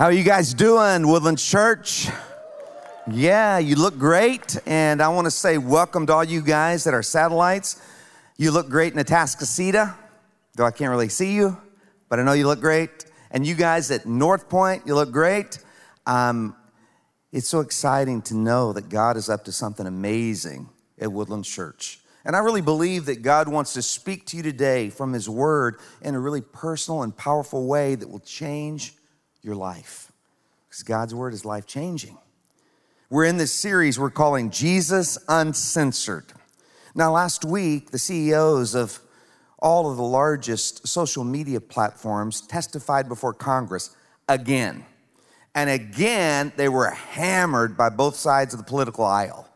How are you guys doing, Woodland Church? Yeah, you look great. And I want to say welcome to all you guys that are satellites. You look great in Atascocita, though I can't really see you, but I know you look great. And you guys at North Point, you look great. Um, it's so exciting to know that God is up to something amazing at Woodland Church. And I really believe that God wants to speak to you today from His Word in a really personal and powerful way that will change your life. Because God's Word is life changing. We're in this series we're calling Jesus Uncensored. Now, last week, the CEOs of all of the largest social media platforms testified before Congress again. And again, they were hammered by both sides of the political aisle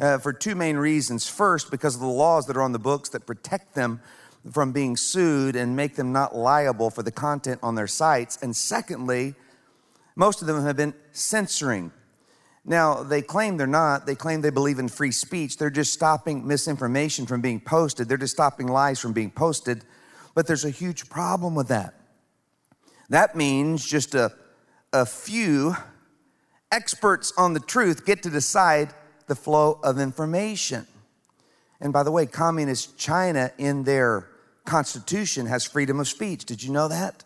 uh, for two main reasons. First, because of the laws that are on the books that protect them from being sued and make them not liable for the content on their sites. And secondly, most of them have been censoring. Now, they claim they're not. They claim they believe in free speech. They're just stopping misinformation from being posted, they're just stopping lies from being posted. But there's a huge problem with that. That means just a, a few experts on the truth get to decide the flow of information. And by the way, communist China in their constitution has freedom of speech. Did you know that?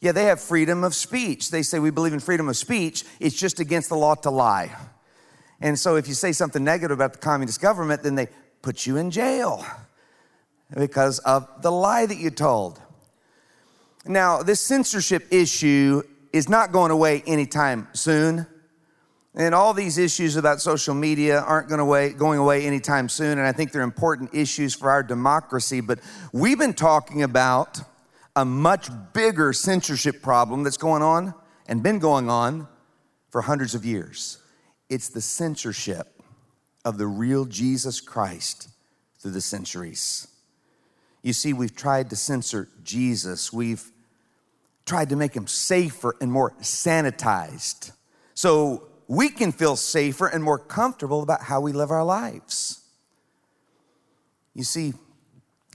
Yeah, they have freedom of speech. They say we believe in freedom of speech. It's just against the law to lie. And so if you say something negative about the communist government, then they put you in jail because of the lie that you told. Now, this censorship issue is not going away anytime soon. And all these issues about social media aren't going away, going away anytime soon. And I think they're important issues for our democracy. But we've been talking about a much bigger censorship problem that's going on and been going on for hundreds of years. It's the censorship of the real Jesus Christ through the centuries. You see, we've tried to censor Jesus, we've tried to make him safer and more sanitized. So we can feel safer and more comfortable about how we live our lives. You see,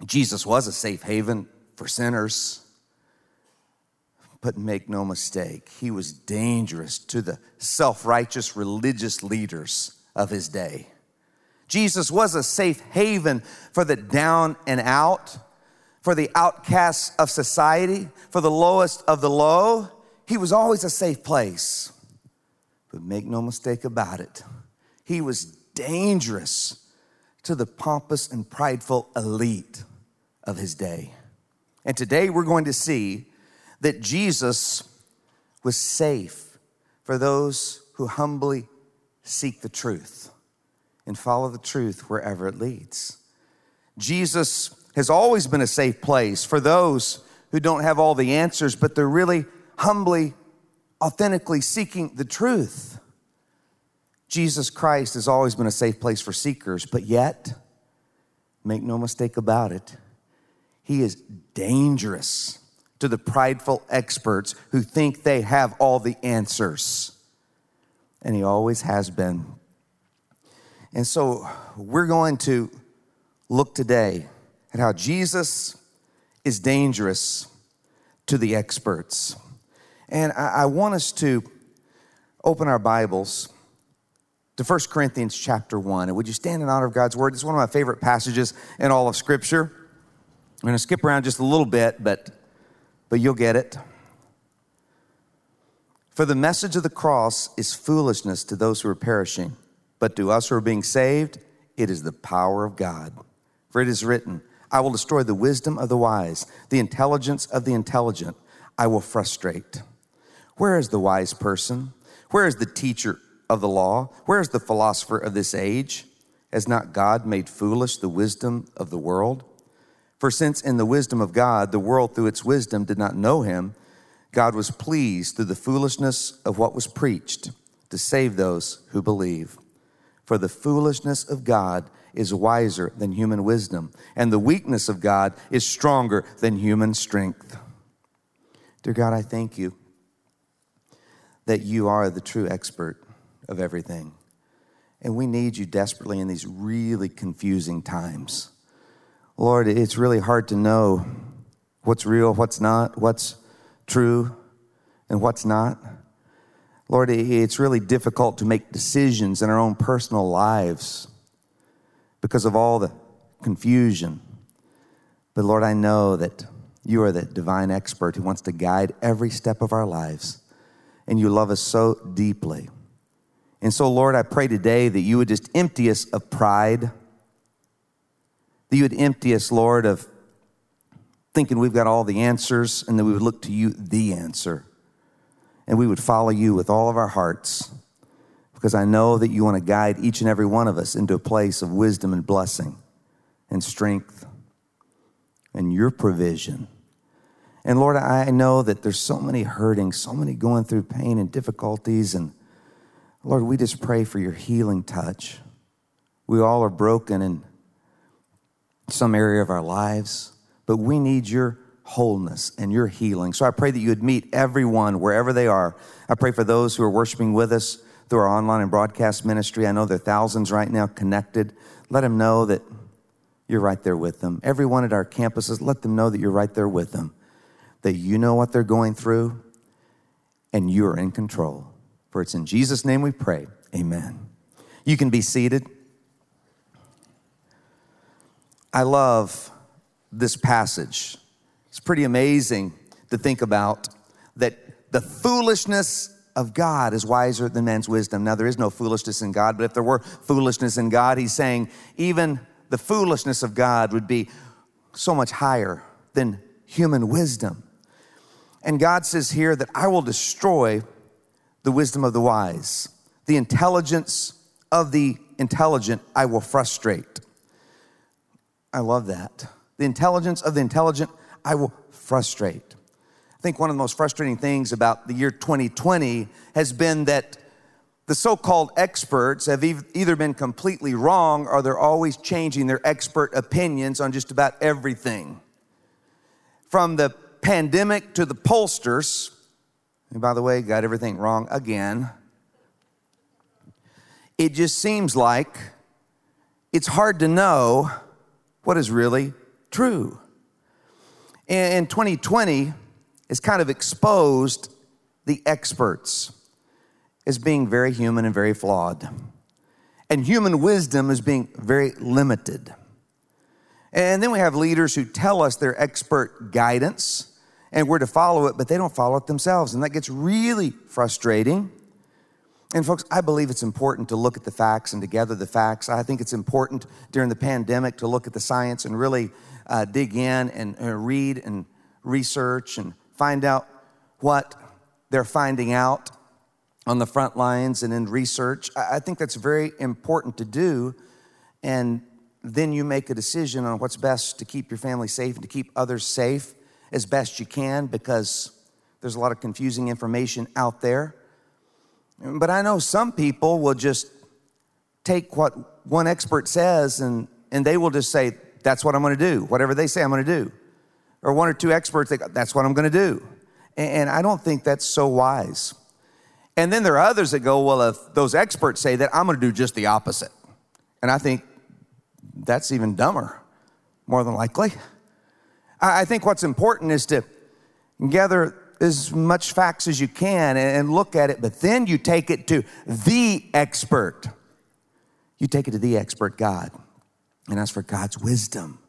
Jesus was a safe haven for sinners. But make no mistake, he was dangerous to the self righteous religious leaders of his day. Jesus was a safe haven for the down and out, for the outcasts of society, for the lowest of the low. He was always a safe place. But make no mistake about it, he was dangerous to the pompous and prideful elite of his day. And today we're going to see that Jesus was safe for those who humbly seek the truth and follow the truth wherever it leads. Jesus has always been a safe place for those who don't have all the answers, but they're really humbly authentically seeking the truth. Jesus Christ has always been a safe place for seekers, but yet, make no mistake about it, he is dangerous to the prideful experts who think they have all the answers. And he always has been. And so we're going to look today at how Jesus is dangerous to the experts. And I, I want us to open our Bibles to 1 Corinthians chapter 1. And would you stand in honor of God's word? It's one of my favorite passages in all of Scripture. I'm going to skip around just a little bit, but, but you'll get it. For the message of the cross is foolishness to those who are perishing, but to us who are being saved, it is the power of God. For it is written, I will destroy the wisdom of the wise, the intelligence of the intelligent, I will frustrate. Where is the wise person? Where is the teacher of the law? Where is the philosopher of this age? Has not God made foolish the wisdom of the world? For since in the wisdom of God, the world through its wisdom did not know him, God was pleased through the foolishness of what was preached to save those who believe. For the foolishness of God is wiser than human wisdom, and the weakness of God is stronger than human strength. Dear God, I thank you that you are the true expert of everything. And we need you desperately in these really confusing times. Lord, it's really hard to know what's real, what's not, what's true, and what's not. Lord, it's really difficult to make decisions in our own personal lives because of all the confusion. But Lord, I know that you are the divine expert who wants to guide every step of our lives, and you love us so deeply. And so, Lord, I pray today that you would just empty us of pride, that you would empty us, Lord, of thinking we've got all the answers, and that we would look to you, the answer and we would follow you with all of our hearts because I know that you want to guide each and every one of us into a place of wisdom and blessing and strength and your provision. And Lord, I know that there's so many hurting, so many going through pain and difficulties. And Lord, we just pray for your healing touch. We all are broken in some area of our lives, but we need your wholeness and your healing. So I pray that you would meet everyone wherever they are. I pray for those who are worshiping with us through our online and broadcast ministry. I know there are thousands right now connected. Let them know that you're right there with them. Everyone at our campuses, let them know that you're right there with them, that you know what they're going through and you are in control. For it's in Jesus' name we pray. Amen. You can be seated. I love this passage it's pretty amazing to think about that the foolishness of God is wiser than man's wisdom. Now, there is no foolishness in God, but if there were foolishness in God, he's saying even the foolishness of God would be so much higher than human wisdom. And God says here that I will destroy the wisdom of the wise, the intelligence of the intelligent, I will frustrate. I love that. The intelligence of the intelligent, I will frustrate. I think one of the most frustrating things about the year 2020 has been that the so called experts have either been completely wrong or they're always changing their expert opinions on just about everything. From the pandemic to the pollsters, and by the way, got everything wrong again. It just seems like it's hard to know what is really true. And 2020 has kind of exposed the experts as being very human and very flawed. And human wisdom as being very limited. And then we have leaders who tell us their expert guidance and we're to follow it, but they don't follow it themselves. And that gets really frustrating. And folks, I believe it's important to look at the facts and to gather the facts. I think it's important during the pandemic to look at the science and really uh, dig in and uh, read and research and find out what they're finding out on the front lines and in research. I think that's very important to do. And then you make a decision on what's best to keep your family safe and to keep others safe as best you can because there's a lot of confusing information out there. But I know some people will just take what one expert says and, and they will just say, that's what I'm going to do. Whatever they say, I'm going to do. Or one or two experts, they that's what I'm going to do. And I don't think that's so wise. And then there are others that go, well, if those experts say that, I'm going to do just the opposite. And I think that's even dumber, more than likely. I think what's important is to gather as much facts as you can and look at it, but then you take it to the expert. You take it to the expert, God and ask for God's wisdom,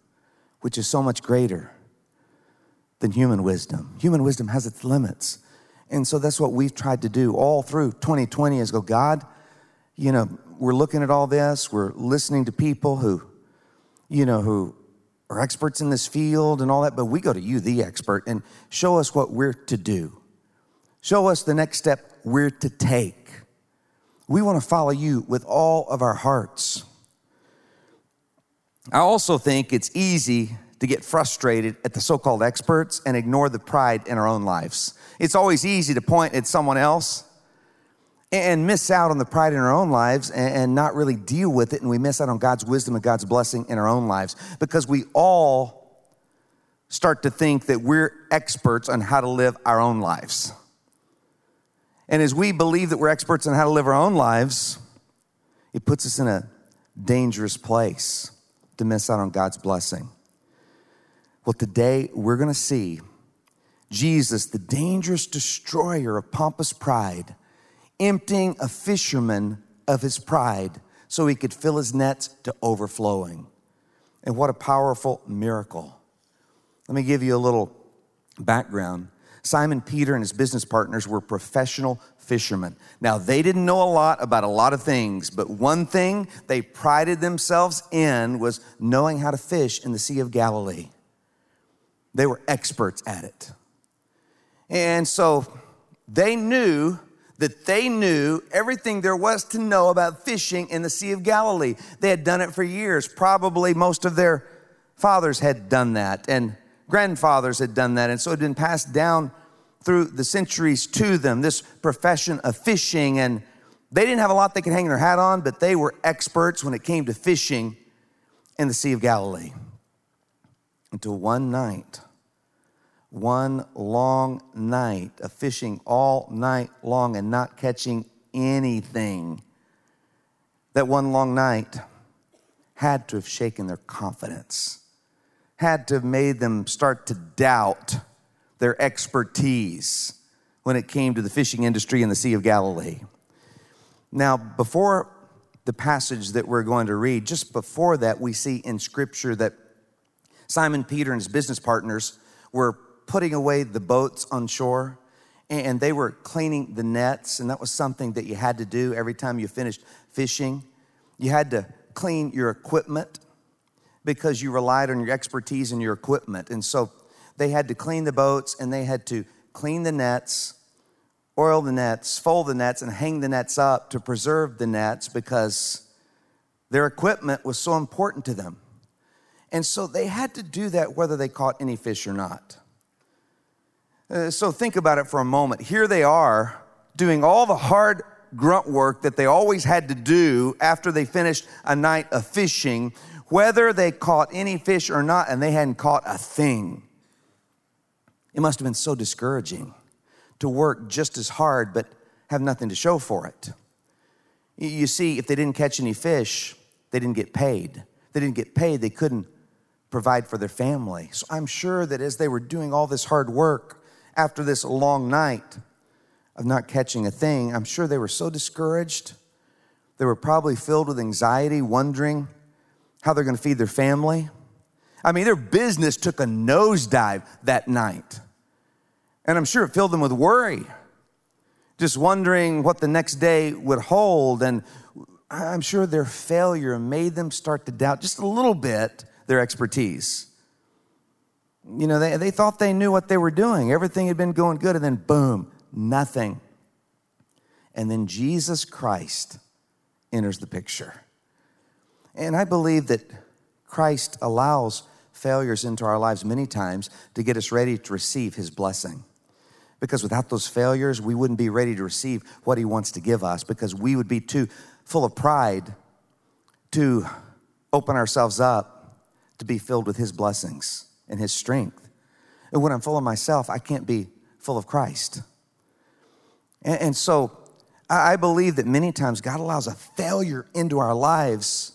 which is so much greater than human wisdom. Human wisdom has its limits. And so that's what we've tried to do all through 2020 is go, God, you know, we're looking at all this, we're listening to people who, you know, who are experts in this field and all that, but we go to you, the expert, and show us what we're to do. Show us the next step we're to take. We want to follow you with all of our hearts. I also think it's easy to get frustrated at the so called experts and ignore the pride in our own lives. It's always easy to point at someone else and miss out on the pride in our own lives and not really deal with it, and we miss out on God's wisdom and God's blessing in our own lives because we all start to think that we're experts on how to live our own lives. And as we believe that we're experts on how to live our own lives, it puts us in a dangerous place to miss out on God's blessing. Well, today we're going to see Jesus, the dangerous destroyer of pompous pride, emptying a fisherman of his pride so he could fill his nets to overflowing. And what a powerful miracle. Let me give you a little background. Simon Peter and his business partners were professional fishermen. Now, they didn't know a lot about a lot of things, but one thing they prided themselves in was knowing how to fish in the Sea of Galilee. They were experts at it. And so they knew that they knew everything there was to know about fishing in the Sea of Galilee. They had done it for years. Probably most of their fathers had done that, and grandfathers had done that. And so it had been passed down through the centuries to them, this profession of fishing. And they didn't have a lot they could hang their hat on, but they were experts when it came to fishing in the Sea of Galilee. Until one night, one long night of fishing all night long and not catching anything. That one long night had to have shaken their confidence, had to have made them start to doubt their expertise when it came to the fishing industry in the Sea of Galilee. Now, before the passage that we're going to read, just before that, we see in Scripture that Simon Peter and his business partners were putting away the boats on shore and they were cleaning the nets, and that was something that you had to do every time you finished fishing. You had to clean your equipment because you relied on your expertise and your equipment. And so they had to clean the boats and they had to clean the nets, oil the nets, fold the nets, and hang the nets up to preserve the nets because their equipment was so important to them. And so they had to do that whether they caught any fish or not. Uh, so think about it for a moment. Here they are doing all the hard grunt work that they always had to do after they finished a night of fishing, whether they caught any fish or not, and they hadn't caught a thing. It must have been so discouraging to work just as hard but have nothing to show for it. You see, if they didn't catch any fish, they didn't get paid. They didn't get paid, they couldn't provide for their family. So I'm sure that as they were doing all this hard work, after this long night of not catching a thing, I'm sure they were so discouraged. They were probably filled with anxiety, wondering how they're going to feed their family. I mean, their business took a nosedive that night. And I'm sure it filled them with worry, just wondering what the next day would hold. And I'm sure their failure made them start to doubt just a little bit their expertise you know, they, they thought they knew what they were doing. Everything had been going good, and then boom, nothing. And then Jesus Christ enters the picture. And I believe that Christ allows failures into our lives many times to get us ready to receive his blessing. Because without those failures, we wouldn't be ready to receive what he wants to give us because we would be too full of pride to open ourselves up to be filled with his blessings and his strength. And when I'm full of myself, I can't be full of Christ. And, and so I believe that many times God allows a failure into our lives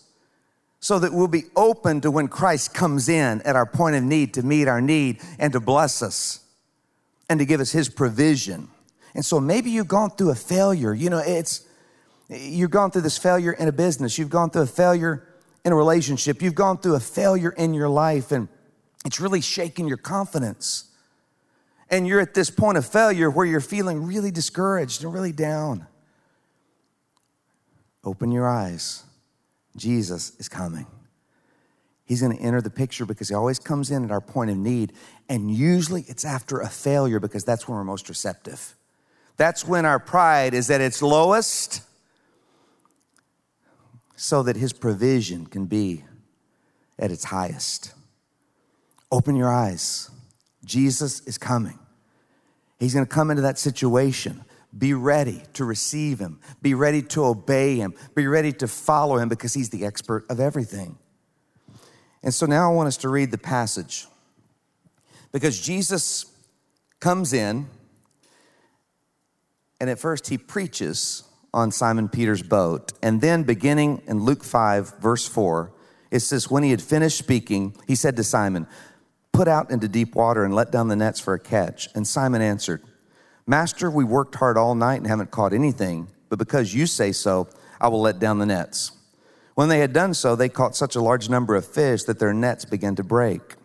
so that we'll be open to when Christ comes in at our point of need to meet our need and to bless us and to give us his provision. And so maybe you've gone through a failure. You know, it's you've gone through this failure in a business, you've gone through a failure in a relationship, you've gone through a failure in your life and it's really shaking your confidence. And you're at this point of failure where you're feeling really discouraged and really down. Open your eyes. Jesus is coming. He's going to enter the picture because he always comes in at our point of need. And usually it's after a failure because that's when we're most receptive. That's when our pride is at its lowest so that his provision can be at its highest. Open your eyes. Jesus is coming. He's going to come into that situation. Be ready to receive him. Be ready to obey him. Be ready to follow him because he's the expert of everything. And so now I want us to read the passage because Jesus comes in and at first he preaches on Simon Peter's boat. And then beginning in Luke 5, verse 4, it says, When he had finished speaking, he said to Simon, Put out into deep water and let down the nets for a catch. And Simon answered, Master, we worked hard all night and haven't caught anything, but because you say so, I will let down the nets. When they had done so, they caught such a large number of fish that their nets began to break.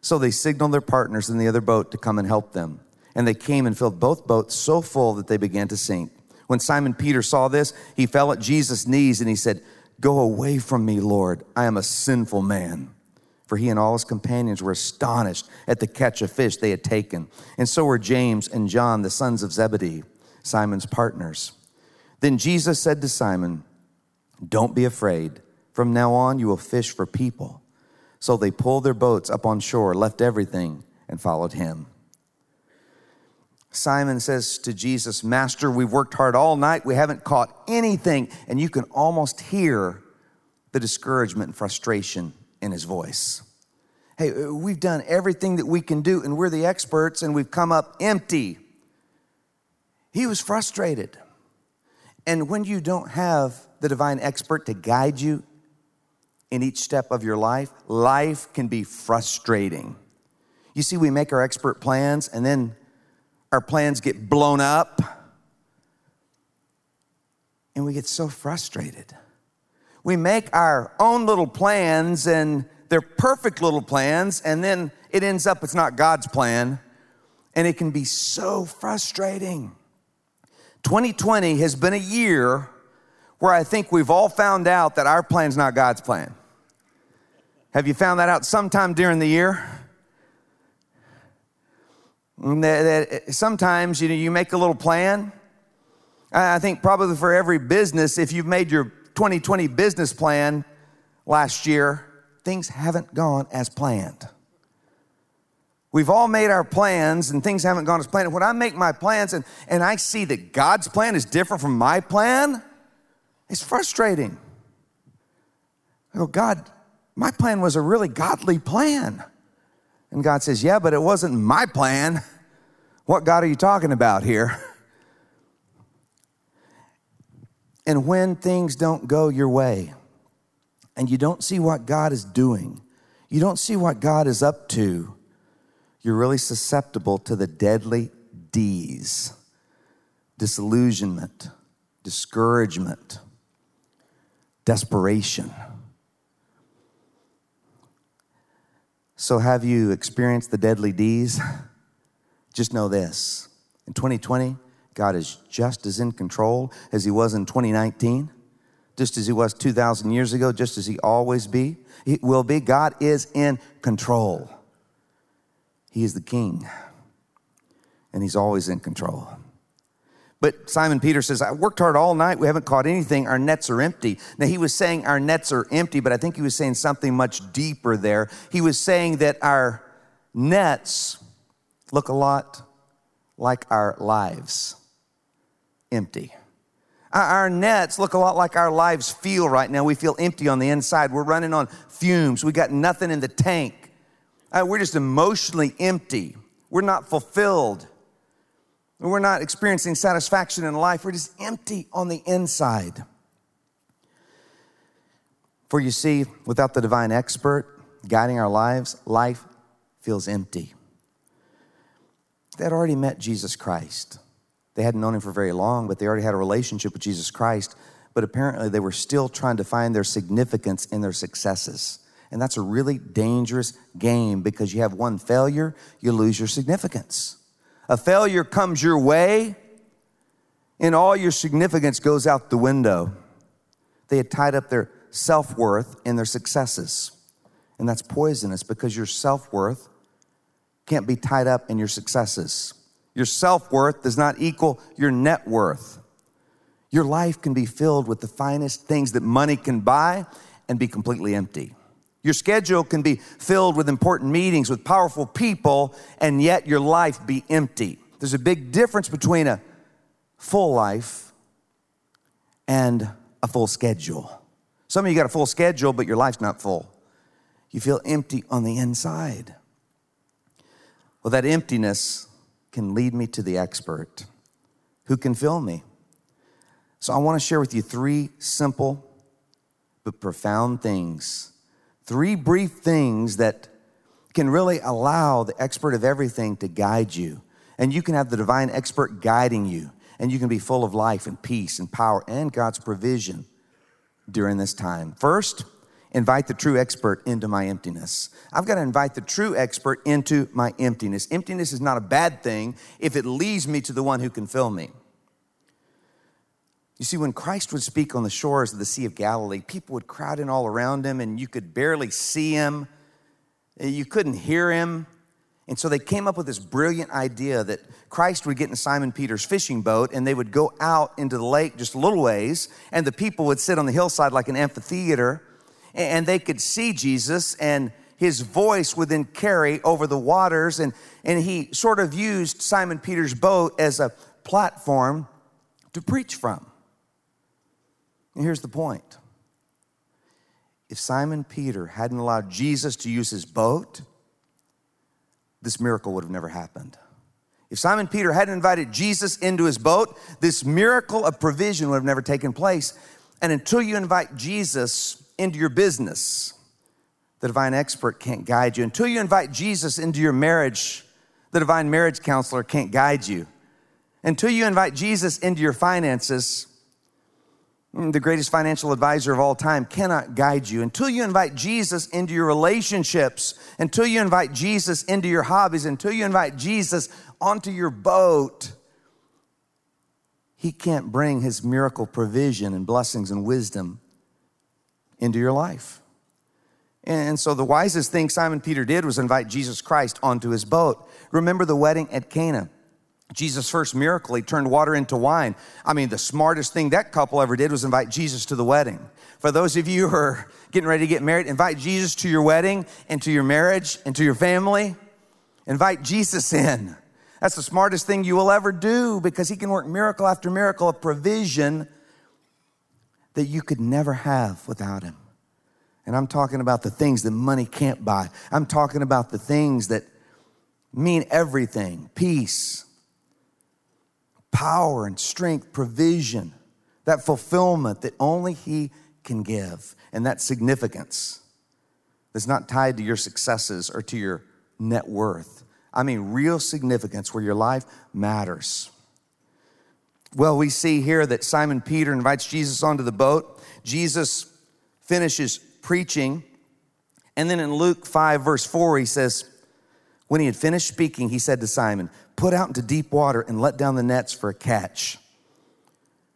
So they signaled their partners in the other boat to come and help them. And they came and filled both boats so full that they began to sink. When Simon Peter saw this, he fell at Jesus' knees and he said, Go away from me, Lord. I am a sinful man. For he and all his companions were astonished at the catch of fish they had taken. And so were James and John, the sons of Zebedee, Simon's partners. Then Jesus said to Simon, Don't be afraid. From now on, you will fish for people. So they pulled their boats up on shore, left everything, and followed him. Simon says to Jesus, Master, we've worked hard all night. We haven't caught anything. And you can almost hear the discouragement and frustration in his voice. Hey, uh, we've done everything that we can do, and we're the experts, and we've come up empty. He was frustrated. And when you don't have the divine expert to guide you in each step of your life, life can be frustrating. You see, we make our expert plans and then our plans get blown up and we get so frustrated. We make our own little plans and they're perfect little plans, and then it ends up it's not God's plan, and it can be so frustrating. 2020 has been a year where I think we've all found out that our plan's not God's plan. Have you found that out sometime during the year? Mm, that sometimes you know you make a little plan. I think probably for every business, if you've made your 2020 business plan last year, things haven't gone as planned. We've all made our plans and things haven't gone as planned. When I make my plans and, and I see that God's plan is different from my plan, it's frustrating. I go, God, my plan was a really godly plan. And God says, Yeah, but it wasn't my plan. What God are you talking about here? And when things don't go your way and you don't see what God is doing, you don't see what God is up to, you're really susceptible to the deadly D's disillusionment, discouragement, desperation. So, have you experienced the deadly D's? Just know this in 2020, God is just as in control as He was in 2019, just as He was 2,000 years ago, just as He always be. He will be. God is in control. He is the King, and He's always in control. But Simon Peter says, I worked hard all night. We haven't caught anything. Our nets are empty. Now, he was saying our nets are empty, but I think he was saying something much deeper there. He was saying that our nets look a lot like our lives empty. Our nets look a lot like our lives feel right now. We feel empty on the inside. We're running on fumes. We got nothing in the tank. Uh, we're just emotionally empty. We're not fulfilled. We're not experiencing satisfaction in life. We're just empty on the inside. For you see, without the divine expert guiding our lives, life feels empty. They had already met Jesus Christ. They hadn't known him for very long, but they already had a relationship with Jesus Christ. But apparently, they were still trying to find their significance in their successes. And that's a really dangerous game because you have one failure, you lose your significance a failure comes your way, and all your significance goes out the window. They had tied up their self worth in their successes. And that's poisonous because your self worth can't be tied up in your successes. Your self worth does not equal your net worth. Your life can be filled with the finest things that money can buy and be completely empty. Your schedule can be filled with important meetings with powerful people, and yet your life be empty. There's a big difference between a full life and a full schedule. Some of you got a full schedule, but your life's not full. You feel empty on the inside. Well, that emptiness can lead me to the expert who can fill me. So I want to share with you three simple but profound things Three brief things that can really allow the expert of everything to guide you And you can have the divine expert guiding you, and you can be full of life and peace and power and God's provision during this time. First, invite the true expert into my emptiness. I've got to invite the true expert into my emptiness. Emptiness is not a bad thing if it leads me to the one who can fill me. You see, when Christ would speak on the shores of the Sea of Galilee, people would crowd in all around him, and you could barely see him. You couldn't hear him. And so they came up with this brilliant idea that Christ would get in Simon Peter's fishing boat and they would go out into the lake just a little ways, and the people would sit on the hillside like an amphitheater, and they could see Jesus, and his voice would then carry over the waters. And, and he sort of used Simon Peter's boat as a platform to preach from. And here's the point if Simon Peter hadn't allowed Jesus to use his boat, this miracle would have never happened. If Simon Peter hadn't invited Jesus into his boat, this miracle of provision would have never taken place. And until you invite Jesus into your business, the divine expert can't guide you. Until you invite Jesus into your marriage, the divine marriage counselor can't guide you. Until you invite Jesus into your finances, Mm, the greatest financial advisor of all time, cannot guide you. Until you invite Jesus into your relationships, until you invite Jesus into your hobbies, until you invite Jesus onto your boat, he can't bring his miracle provision and blessings and wisdom into your life. And so the wisest thing Simon Peter did was invite Jesus Christ onto his boat. Remember the wedding at Cana. Jesus' first miracle, he turned water into wine. I mean, the smartest thing that couple ever did was invite Jesus to the wedding. For those of you who are getting ready to get married, invite Jesus to your wedding and to your marriage and to your family. Invite Jesus in. That's the smartest thing you will ever do because he can work miracle after miracle of provision that you could never have without him. And I'm talking about the things that money can't buy. I'm talking about the things that mean everything peace, power and strength, provision, that fulfillment that only He can give, and that significance that's not tied to your successes or to your net worth. I mean, real significance where your life matters. Well, we see here that Simon Peter invites Jesus onto the boat. Jesus finishes preaching. And then in Luke 5, verse 4, he says, When he had finished speaking, he said to Simon, Put out into deep water and let down the nets for a catch.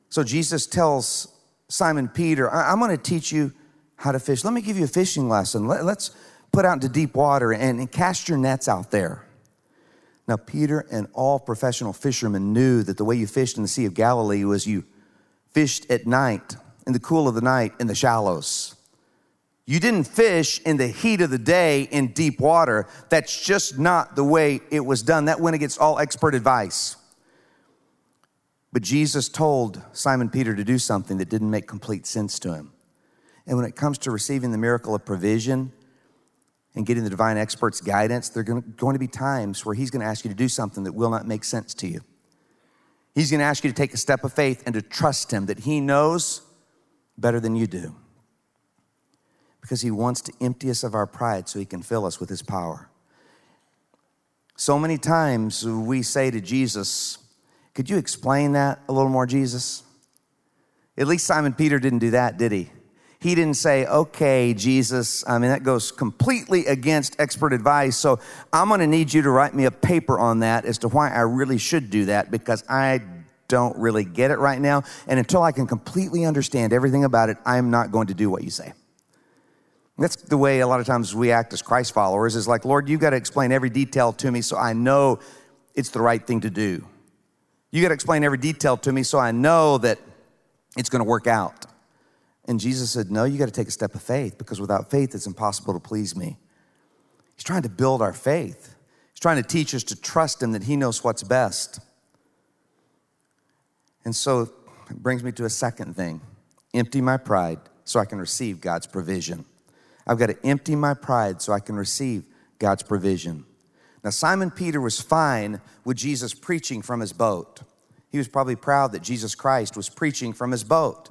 So Jesus tells Simon Peter, I'm going to teach you how to fish. Let me give you a fishing lesson. Let's put out into deep water and cast your nets out there. Now, Peter and all professional fishermen knew that the way you fished in the Sea of Galilee was you fished at night, in the cool of the night, in the shallows. You didn't fish in the heat of the day in deep water. That's just not the way it was done. That went against all expert advice. But Jesus told Simon Peter to do something that didn't make complete sense to him. And when it comes to receiving the miracle of provision and getting the divine expert's guidance, there are going to be times where he's going to ask you to do something that will not make sense to you. He's going to ask you to take a step of faith and to trust him that he knows better than you do because he wants to empty us of our pride so he can fill us with his power. So many times we say to Jesus, Could you explain that a little more, Jesus? At least Simon Peter didn't do that, did he? He didn't say, Okay, Jesus, I mean, that goes completely against expert advice. So I'm going to need you to write me a paper on that as to why I really should do that because I don't really get it right now. And until I can completely understand everything about it, I'm not going to do what you say. That's the way a lot of times we act as Christ followers is like, Lord, you got to explain every detail to me so I know it's the right thing to do. You got to explain every detail to me so I know that it's going to work out. And Jesus said, No, you got to take a step of faith because without faith, it's impossible to please me. He's trying to build our faith, He's trying to teach us to trust Him that He knows what's best. And so it brings me to a second thing empty my pride so I can receive God's provision. I've got to empty my pride so I can receive God's provision. Now, Simon Peter was fine with Jesus preaching from his boat. He was probably proud that Jesus Christ was preaching from his boat.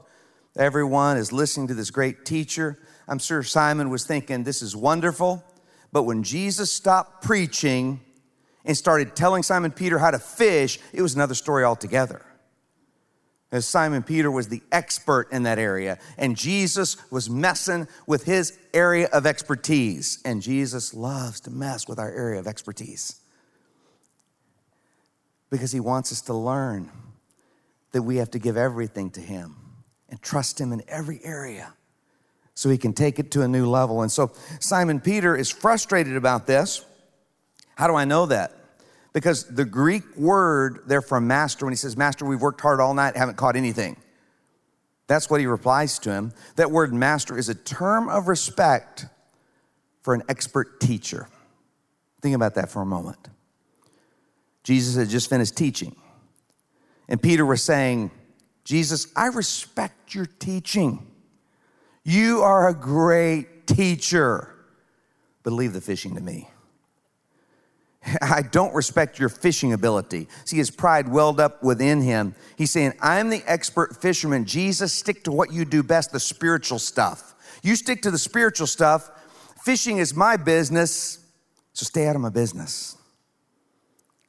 Everyone is listening to this great teacher. I'm sure Simon was thinking, this is wonderful. But when Jesus stopped preaching and started telling Simon Peter how to fish, it was another story altogether. As Simon Peter was the expert in that area, and Jesus was messing with his area of expertise. And Jesus loves to mess with our area of expertise because he wants us to learn that we have to give everything to him and trust him in every area so he can take it to a new level. And so Simon Peter is frustrated about this. How do I know that? Because the Greek word there for master, when he says, Master, we've worked hard all night, haven't caught anything. That's what he replies to him. That word master is a term of respect for an expert teacher. Think about that for a moment. Jesus had just finished teaching. And Peter was saying, Jesus, I respect your teaching. You are a great teacher, but leave the fishing to me. I don't respect your fishing ability. See, his pride welled up within him. He's saying, I'm the expert fisherman. Jesus, stick to what you do best, the spiritual stuff. You stick to the spiritual stuff. Fishing is my business, so stay out of my business.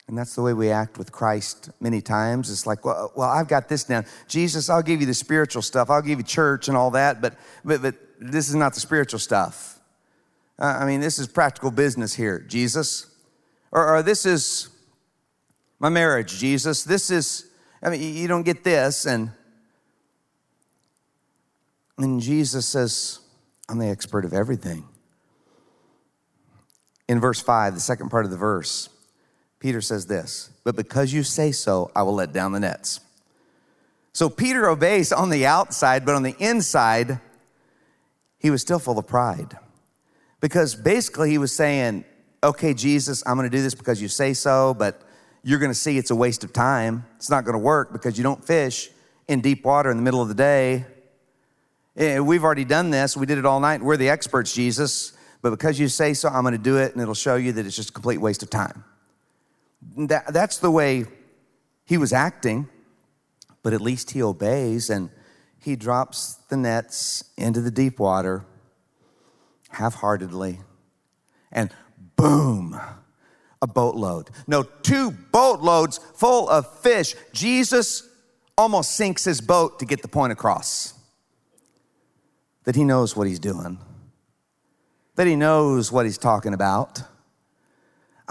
And that's the way we act with Christ many times. It's like, well, well, I've got this now. Jesus, I'll give you the spiritual stuff. I'll give you church and all that, but, but, but this is not the spiritual stuff. Uh, I mean, this is practical business here. Jesus, or, or this is my marriage, Jesus. This is, I mean, you don't get this. And, and Jesus says, I'm the expert of everything. In verse 5, the second part of the verse, Peter says this, but because you say so, I will let down the nets. So Peter obeys on the outside, but on the inside, he was still full of pride. Because basically, he was saying, okay, Jesus, I'm going to do this because you say so, but you're going to see it's a waste of time. It's not going to work because you don't fish in deep water in the middle of the day. We've already done this. We did it all night. We're the experts, Jesus. But because you say so, I'm going to do it, and it'll show you that it's just a complete waste of time. That, that's the way he was acting, but at least he obeys and he drops the nets into the deep water half heartedly. And boom, a boatload. No, two boatloads full of fish. Jesus almost sinks his boat to get the point across that he knows what he's doing, that he knows what he's talking about.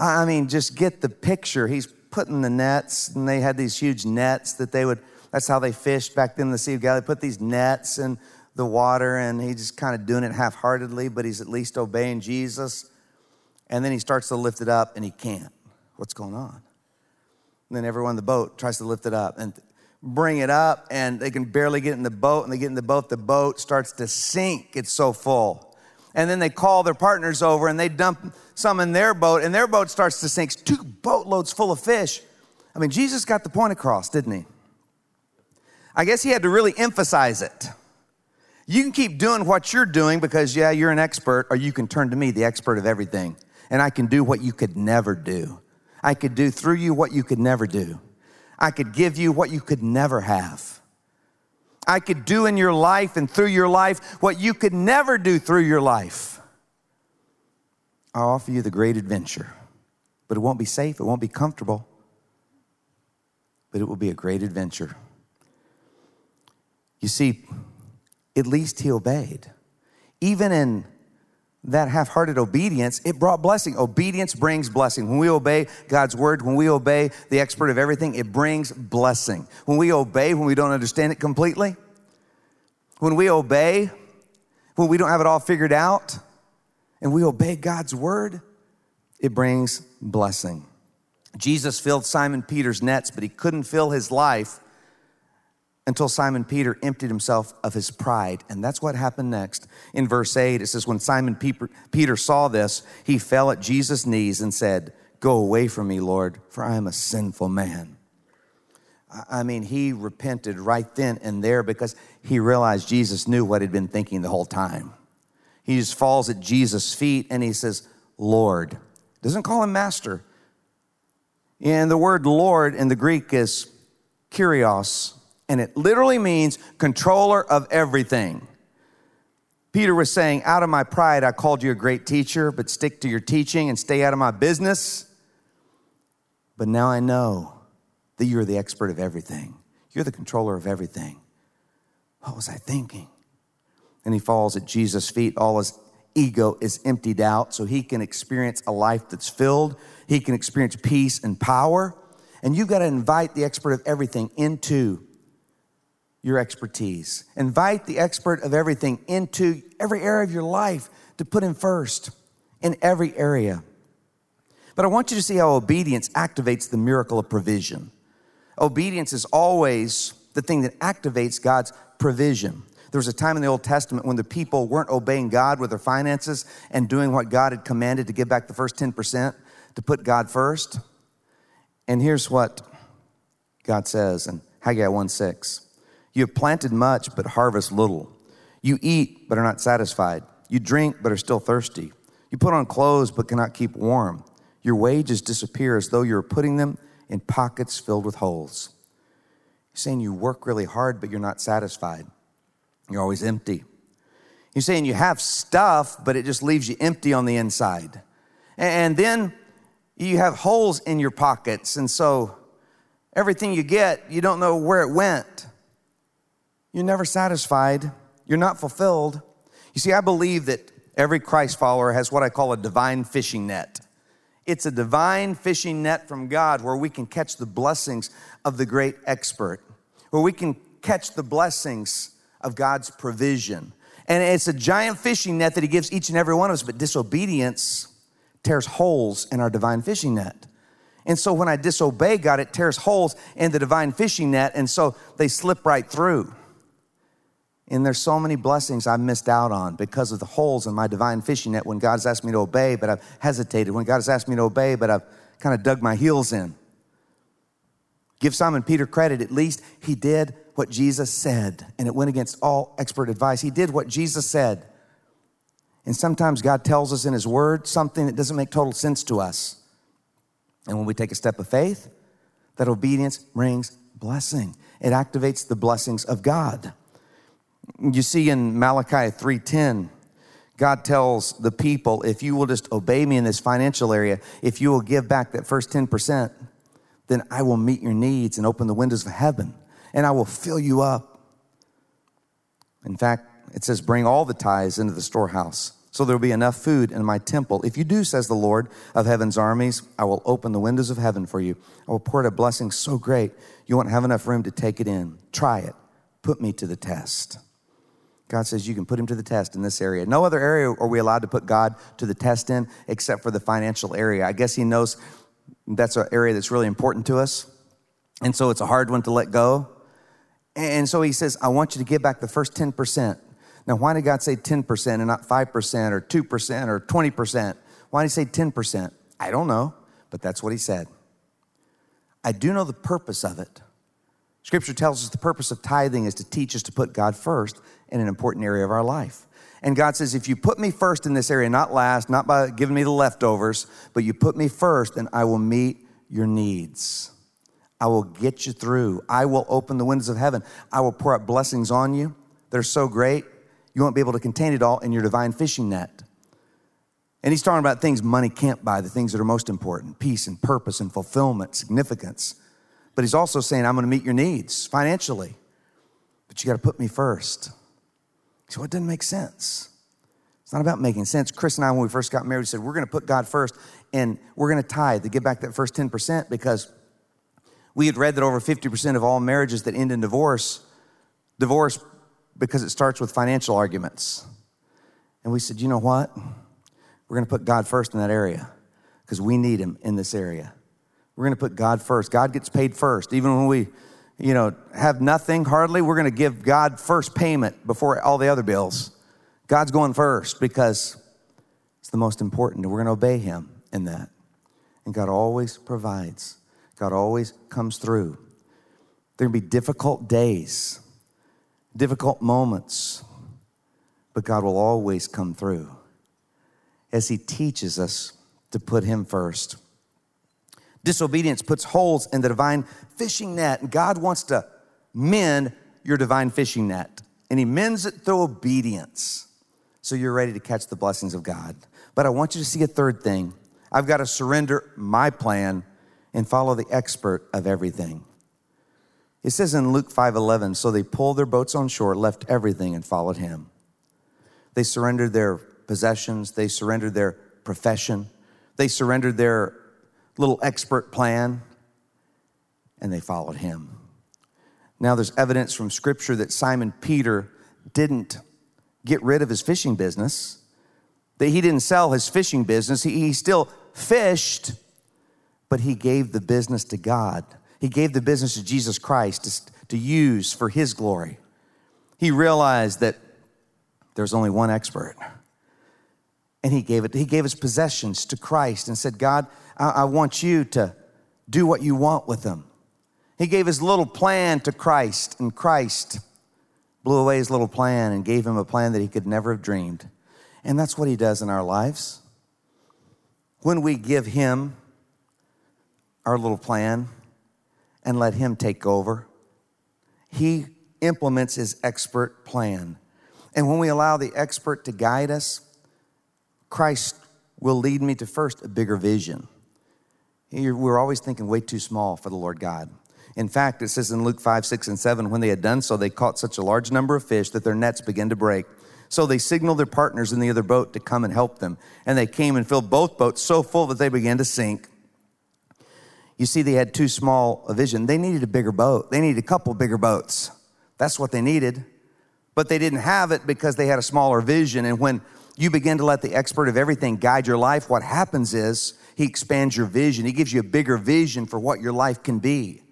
I mean, just get the picture. He's putting the nets, and they had these huge nets that they would, that's how they fished back then in the Sea of Galilee. Put these nets in the water, and he's just kind of doing it half heartedly, but he's at least obeying Jesus. And then he starts to lift it up and he can't. What's going on? And then everyone in the boat tries to lift it up and bring it up, and they can barely get in the boat. And they get in the boat, the boat starts to sink. It's so full. And then they call their partners over and they dump some in their boat, and their boat starts to sink. Two boatloads full of fish. I mean, Jesus got the point across, didn't he? I guess he had to really emphasize it. You can keep doing what you're doing because, yeah, you're an expert, or you can turn to me, the expert of everything and I can do what you could never do. I could do through you what you could never do. I could give you what you could never have. I could do in your life and through your life what you could never do through your life. I'll offer you the great adventure, but it won't be safe, it won't be comfortable, but it will be a great adventure. You see, at least he obeyed. Even in that half hearted obedience, it brought blessing. Obedience brings blessing. When we obey God's word, when we obey the expert of everything, it brings blessing. When we obey, when we don't understand it completely, when we obey, when we don't have it all figured out, and we obey God's word, it brings blessing. Jesus filled Simon Peter's nets, but he couldn't fill his life until Simon Peter emptied himself of his pride. And that's what happened next. In verse 8, it says, When Simon Peter saw this, he fell at Jesus' knees and said, Go away from me, Lord, for I am a sinful man. I mean, he repented right then and there because he realized Jesus knew what he'd been thinking the whole time. He just falls at Jesus' feet and he says, Lord. Doesn't call him master. And the word Lord in the Greek is kurios, and it literally means controller of everything. Peter was saying, Out of my pride, I called you a great teacher, but stick to your teaching and stay out of my business. but now I know that you're the expert of everything. You're the controller of everything. What was I thinking? And he falls at Jesus' feet. All his ego is emptied out so he can experience a life that's filled. He can experience peace and power. And you've got to invite the expert of everything into your expertise. Invite the expert of everything into every area of your life to put him first in every area. But I want you to see how obedience activates the miracle of provision. Obedience is always the thing that activates God's provision. There was a time in the Old Testament when the people weren't obeying God with their finances and doing what God had commanded to give back the first 10%, to put God first. And here's what God says in Haggai 1 6 You have planted much, but harvest little. You eat, but are not satisfied. You drink, but are still thirsty. You put on clothes, but cannot keep warm. Your wages disappear as though you're putting them in pockets filled with holes. You're saying you work really hard, but you're not satisfied. You're always empty. You're saying you have stuff, but it just leaves you empty on the inside. And then you have holes in your pockets, and so everything you get, you don't know where it went. You're never satisfied. You're not fulfilled. You see, I believe that every Christ follower has what I call a divine fishing net. It's a divine fishing net from God where we can catch the blessings of the great expert, where we can catch the blessings of God's provision. And it's a giant fishing net that He gives each and every one of us, but disobedience tears holes in our divine fishing net. And so when I disobey God, it tears holes in the divine fishing net, and so they slip right through. And there's so many blessings I've missed out on because of the holes in my divine fishing net when God's asked me to obey, but I've hesitated. When God has asked me to obey, but I've kind of dug my heels in. Give Simon Peter credit, at least he did what Jesus said, and it went against all expert advice. He did what Jesus said. And sometimes God tells us in His Word something that doesn't make total sense to us. And when we take a step of faith, that obedience brings blessing. It activates the blessings of God. You see in Malachi 3:10, God tells the people, if you will just obey me in this financial area, if you will give back that first 10%, then I will meet your needs and open the windows of heaven and I will fill you up. In fact, it says, bring all the tithes into the storehouse so there will be enough food in my temple. If you do, says the Lord of heaven's armies, I will open the windows of heaven for you. I will pour out a blessing so great you won't have enough room to take it in. Try it. Put me to the test. God says you can put him to the test in this area. No other area are we allowed to put God to the test in except for the financial area. I guess he knows that's an area that's really important to us. And so it's a hard one to let go. And so he says, I want you to give back the first 10%. Now, why did God say 10% and not 5% or 2% or 20%? Why did he say 10%? I don't know, but that's what he said. I do know the purpose of it. Scripture tells us the purpose of tithing is to teach us to put God first in an important area of our life. And God says, if you put me first in this area, not last, not by giving me the leftovers, but you put me first, then I will meet your needs. I will get you through. I will open the windows of heaven. I will pour out blessings on you that are so great, you won't be able to contain it all in your divine fishing net. And he's talking about things money can't buy, the things that are most important peace and purpose and fulfillment, significance. But he's also saying, I'm going to meet your needs financially, but you got to put me first. So it doesn't make sense. It's not about making sense. Chris and I, when we first got married, said, We're going to put God first and we're going to tithe to get back that first 10% because we had read that over 50% of all marriages that end in divorce, divorce because it starts with financial arguments. And we said, You know what? We're going to put God first in that area because we need Him in this area. We're going to put God first. God gets paid first. Even when we you know, have nothing hardly, we're going to give God first payment before all the other bills. God's going first because it's the most important, we're going to obey Him in that. And God always provides, God always comes through. There can be difficult days, difficult moments, but God will always come through as He teaches us to put Him first. Disobedience puts holes in the divine fishing net, and God wants to mend your divine fishing net. And He mends it through obedience. So you're ready to catch the blessings of God. But I want you to see a third thing. I've got to surrender my plan and follow the expert of everything. It says in Luke 5:11, so they pulled their boats on shore, left everything and followed him. They surrendered their possessions, they surrendered their profession, they surrendered their little expert plan and they followed him. Now there's evidence from scripture that Simon Peter didn't get rid of his fishing business. That he didn't sell his fishing business. He, still fished, but he gave the business to God. He gave the business to Jesus Christ to, to use for his glory. He realized that there's only one expert. And he gave it, he gave his possessions to Christ and said, God, I, I want you to do what you want with them. He gave his little plan to Christ, and Christ blew away his little plan and gave him a plan that he could never have dreamed. And that's what he does in our lives. When we give him our little plan, and let Him take over. He implements His expert plan. And when we allow the expert to guide us, Christ will lead me to first a bigger vision. We're always thinking way too small for the Lord God. In fact, it says in Luke 5, 6, and 7, when they had done so, they caught such a large number of fish that their nets began to break. So they signaled their partners in the other boat to come and help them. And they came and filled both boats so full that they began to sink. You see, they had too small a vision. They needed a bigger boat. They needed a couple bigger boats. That's what they needed. But they didn't have it because they had a smaller vision. And when you begin to let the expert of everything guide your life, what happens is he expands your vision. He gives you a bigger vision for what your life can be.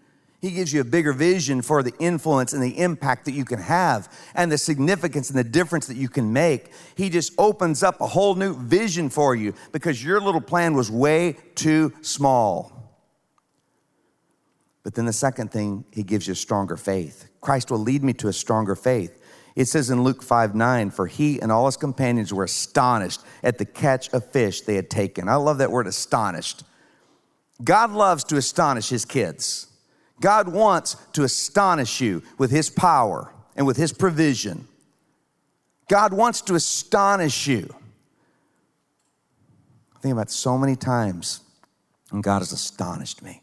He gives you a bigger vision for the influence and the impact that you can have and the significance and the difference that you can make. He just opens up a whole new vision for you because your little plan was way too small. But then the second thing, he gives you stronger faith. Christ will lead me to a stronger faith. It says in Luke 5 9, for he and all his companions were astonished at the catch of fish they had taken. I love that word astonished. God loves to astonish his kids. God wants to astonish you with his power and with his provision. God wants to astonish you. I think about so many times when God has astonished me.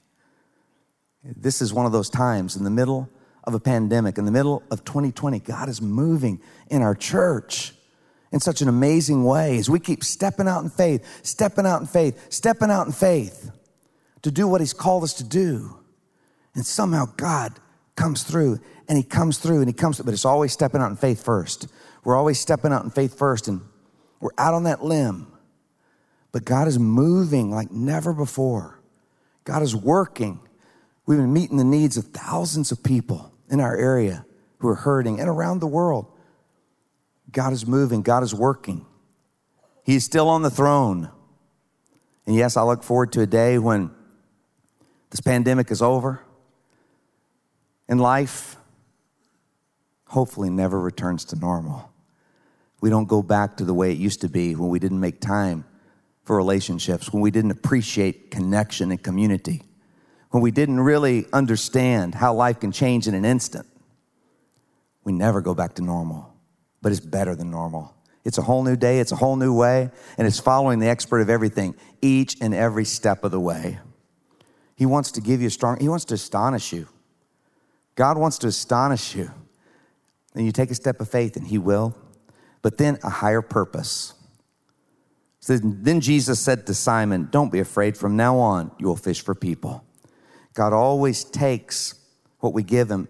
This is one of those times in the middle of a pandemic, in the middle of 2020, God is moving in our church in such an amazing way as we keep stepping out in faith, stepping out in faith, stepping out in faith to do what He's called us to do. And somehow God comes through and He comes through and He comes through, but it's always stepping out in faith first. We're always stepping out in faith first and we're out on that limb. But God is moving like never before. God is working. We've been meeting the needs of thousands of people in our area who are hurting and around the world. God is moving, God is working. He is still on the throne. And yes, I look forward to a day when this pandemic is over and life hopefully never returns to normal. We don't go back to the way it used to be when we didn't make time for relationships, when we didn't appreciate connection and community when we didn't really understand how life can change in an instant, we never go back to normal, but it's better than normal. It's a whole new day, it's a whole new way, and it's following the expert of everything each and every step of the way. He wants to give you strong, he wants to astonish you. God wants to astonish you. And you take a step of faith, and he will, but then a higher purpose. So then Jesus said to Simon, Don't be afraid. From now on, you will fish for people. God always takes what we give him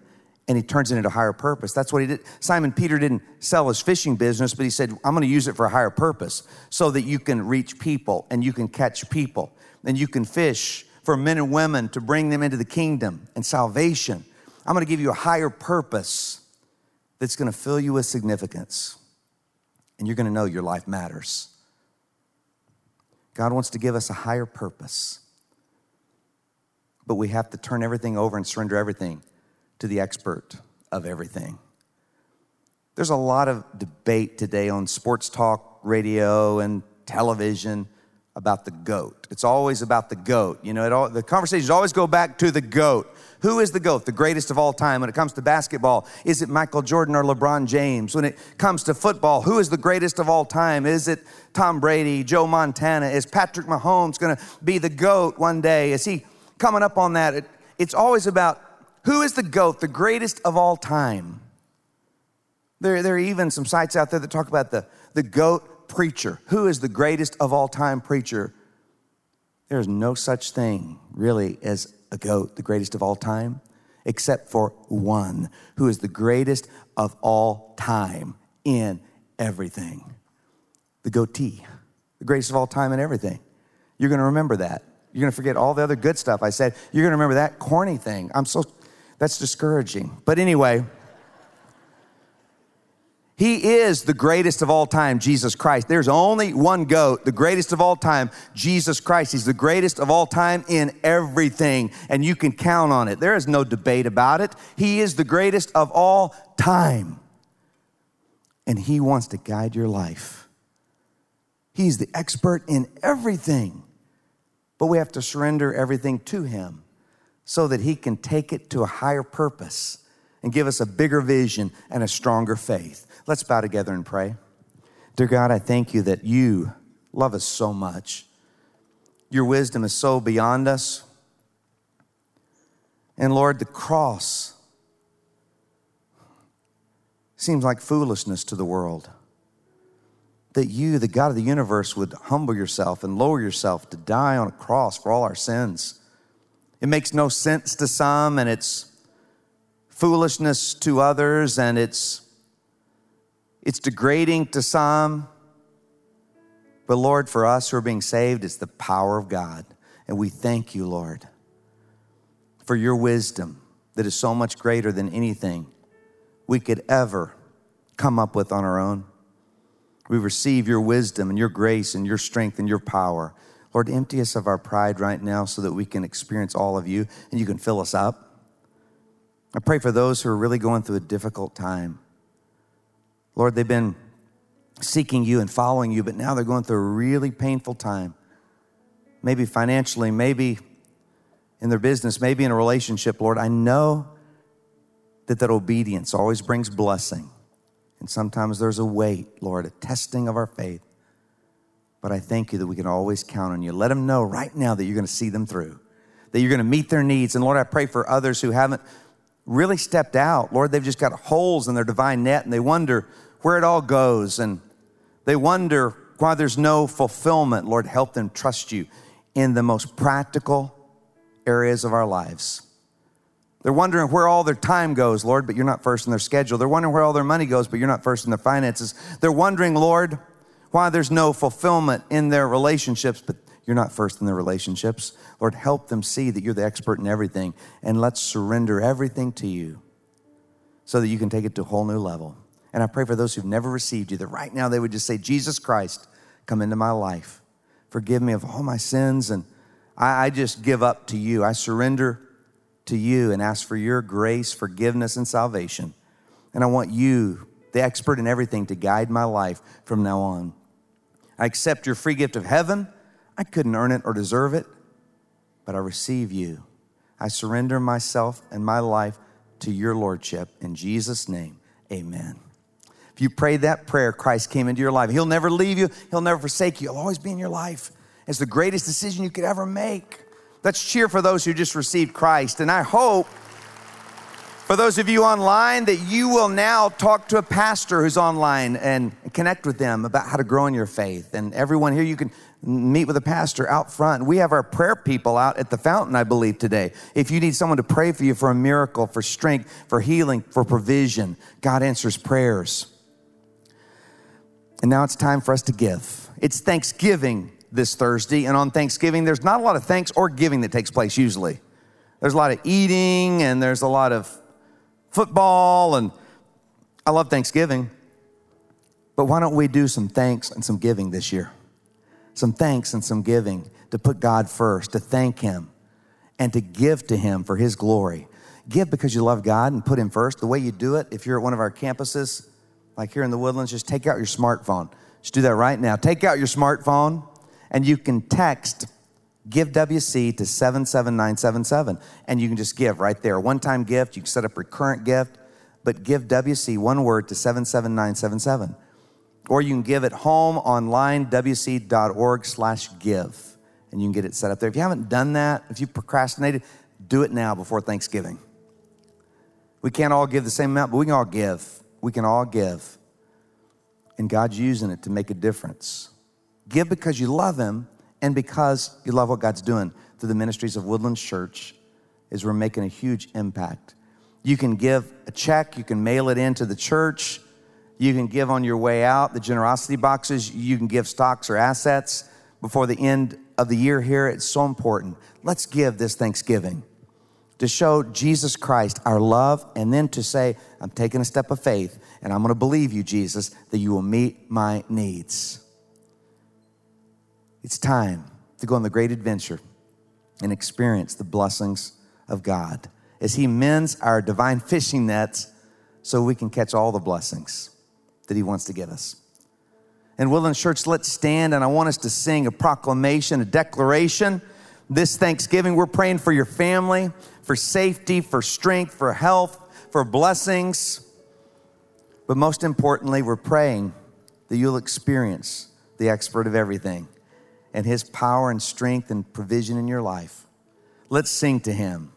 and he turns it into a higher purpose. That's what he did. Simon Peter didn't sell his fishing business, but he said, I'm going to use it for a higher purpose so that you can reach people and you can catch people and you can fish for men and women to bring them into the kingdom and salvation. I'm going to give you a higher purpose that's going to fill you with significance. And you're going to know your life matters. God wants to give us a higher purpose but we have to turn everything over and surrender everything to the expert of everything. There's a lot of debate today on sports talk radio and television about the goat. It's always about the goat. You know, all, the conversations always go back to the goat. Who is the GOAT, the greatest of all time? When it comes to basketball, is it Michael Jordan or LeBron James? When it comes to football, who is the greatest of all time? Is it Tom Brady, Joe Montana? Is Patrick Mahomes going to be the GOAT one day? Is he coming up on that, it, it's always about who is the GOAT, the greatest of all time. There, there are even some sites out there that talk about the, the GOAT preacher. Who is the greatest of all time preacher? There is no such thing, really, as a GOAT, the greatest of all time, except for one who is the greatest of all time in everything the goatee, the greatest of all time in everything. You're going to remember that. You're going to forget all the other good stuff I said. You're going to remember that corny thing. I'm so, that's discouraging. But anyway, he is the greatest of all time, Jesus Christ. There's only one goat, the greatest of all time, Jesus Christ. He's the greatest of all time in everything, and you can count on it. There is no debate about it. He is the greatest of all time, and He wants to guide your life. He's the expert in everything, but we have to surrender everything to Him so that He can take it to a higher purpose and give us a bigger vision and a stronger faith. Let's bow together and pray. Dear God, I thank you that you love us so much. Your wisdom is so beyond us. And Lord, the cross seems like foolishness to the world. That you, the God of the universe, would humble yourself and lower yourself to die on a cross for all our sins. It makes no sense to some, and it's foolishness to others, and it's it's degrading to some. But Lord, for us who are being saved, it's the power of God. And we thank you, Lord, for your wisdom that is so much greater than anything we could ever come up with on our own. We receive your wisdom and your grace and your strength and your power. Lord, empty us of our pride right now so that we can experience all of you and you can fill us up. I pray for those who are really going through a difficult time. Lord, they've been seeking you and following you, but now they're going through a really painful time. Maybe financially, maybe in their business, maybe in a relationship, Lord. I know that that obedience always brings blessing. And sometimes there's a weight, Lord, a testing of our faith. But I thank you that we can always count on you. Let them know right now that you're going to see them through, that you're going to meet their needs. And Lord, I pray for others who haven't really stepped out. Lord, they've just got holes in their divine net and they wonder, where it all goes. And they wonder why there's no fulfillment. Lord, help them trust you in the most practical areas of our lives. They're wondering where all their time goes, Lord, but you're not first in their schedule. They're wondering where all their money goes, but you're not first in their finances. They're wondering, Lord, why there's no fulfillment in their relationships, but you're not first in their relationships. Lord, help them see that you're the expert in everything, and let's surrender everything to you so that you can take it to a whole new level. And I pray for those who've never received you that right now they would just say, Jesus Christ, come into my life. Forgive me of all my sins. And I, I just give up to you. I surrender to you and ask for your grace, forgiveness, and salvation. And I want you, the expert in everything, to guide my life from now on. I accept your free gift of heaven. I couldn't earn it or deserve it, but I receive you. I surrender myself and my life to your lordship. In Jesus' name, amen. If you prayed that prayer, Christ came into your life. He'll never leave you, He'll never forsake you. He'll always be in your life. It's the greatest decision you could ever make. Let's cheer for those who just received Christ. And I hope for those of you online that you will now talk to a pastor who's online and connect with them about how to grow in your faith. And everyone here, you can meet with a pastor out front. We have our prayer people out at the fountain, I believe, today. If you need someone to pray for you for a miracle, for strength, for healing, for provision, God answers prayers. And now it's time for us to give. It's Thanksgiving this Thursday, and on Thanksgiving, there's not a lot of thanks or giving that takes place usually. There's a lot of eating and there's a lot of football, and I love Thanksgiving. But why don't we do some thanks and some giving this year? Some thanks and some giving to put God first, to thank Him, and to give to Him for His glory. Give because you love God and put Him first. The way you do it, if you're at one of our campuses, like here in the woodlands, just take out your smartphone. Just do that right now. Take out your smartphone and you can text give WC to 77977 and you can just give right there. One time gift, you can set up recurrent gift, but give WC one word to 77977. Or you can give at home online, wc.org slash give. and you can get it set up there. If you haven't done that, if you've procrastinated, do it now before Thanksgiving. We can't all give the same amount, but we can all give. We can all give. And God's using it to make a difference. Give because you love Him and because you love what God's doing through the ministries of Woodlands Church is we're making a huge impact. You can give a check, you can mail it in to the church, you can give on your way out, the generosity boxes, you can give stocks or assets before the end of the year here. It's so important. Let's give this Thanksgiving to show Jesus Christ our love and then to say, I'm taking a step of faith and I'm going to believe you, Jesus, that you will meet my needs. It's time to go on the great adventure and experience the blessings of God as He mends our divine fishing nets so we can catch all the blessings that He wants to give us. And Woodlands Church, let's stand and I want us to sing a proclamation, a declaration. This Thanksgiving, we're praying for your family, for safety, for strength, for health, for blessings. But most importantly, we're praying that you'll experience the expert of everything and his power and strength and provision in your life. Let's sing to him.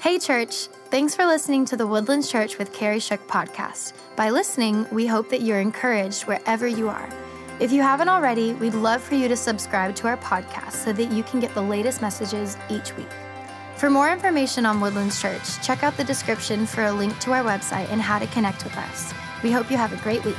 Hey, church. Thanks for listening to the Woodlands Church with Kerry Shook podcast. By listening, we hope that you're encouraged wherever you are. If you haven't already, we'd love for you to subscribe to our podcast so that you can get the latest messages each week. For more information on Woodlands Church, check out the description for a link to our website and how to connect with us. We hope you have a great week.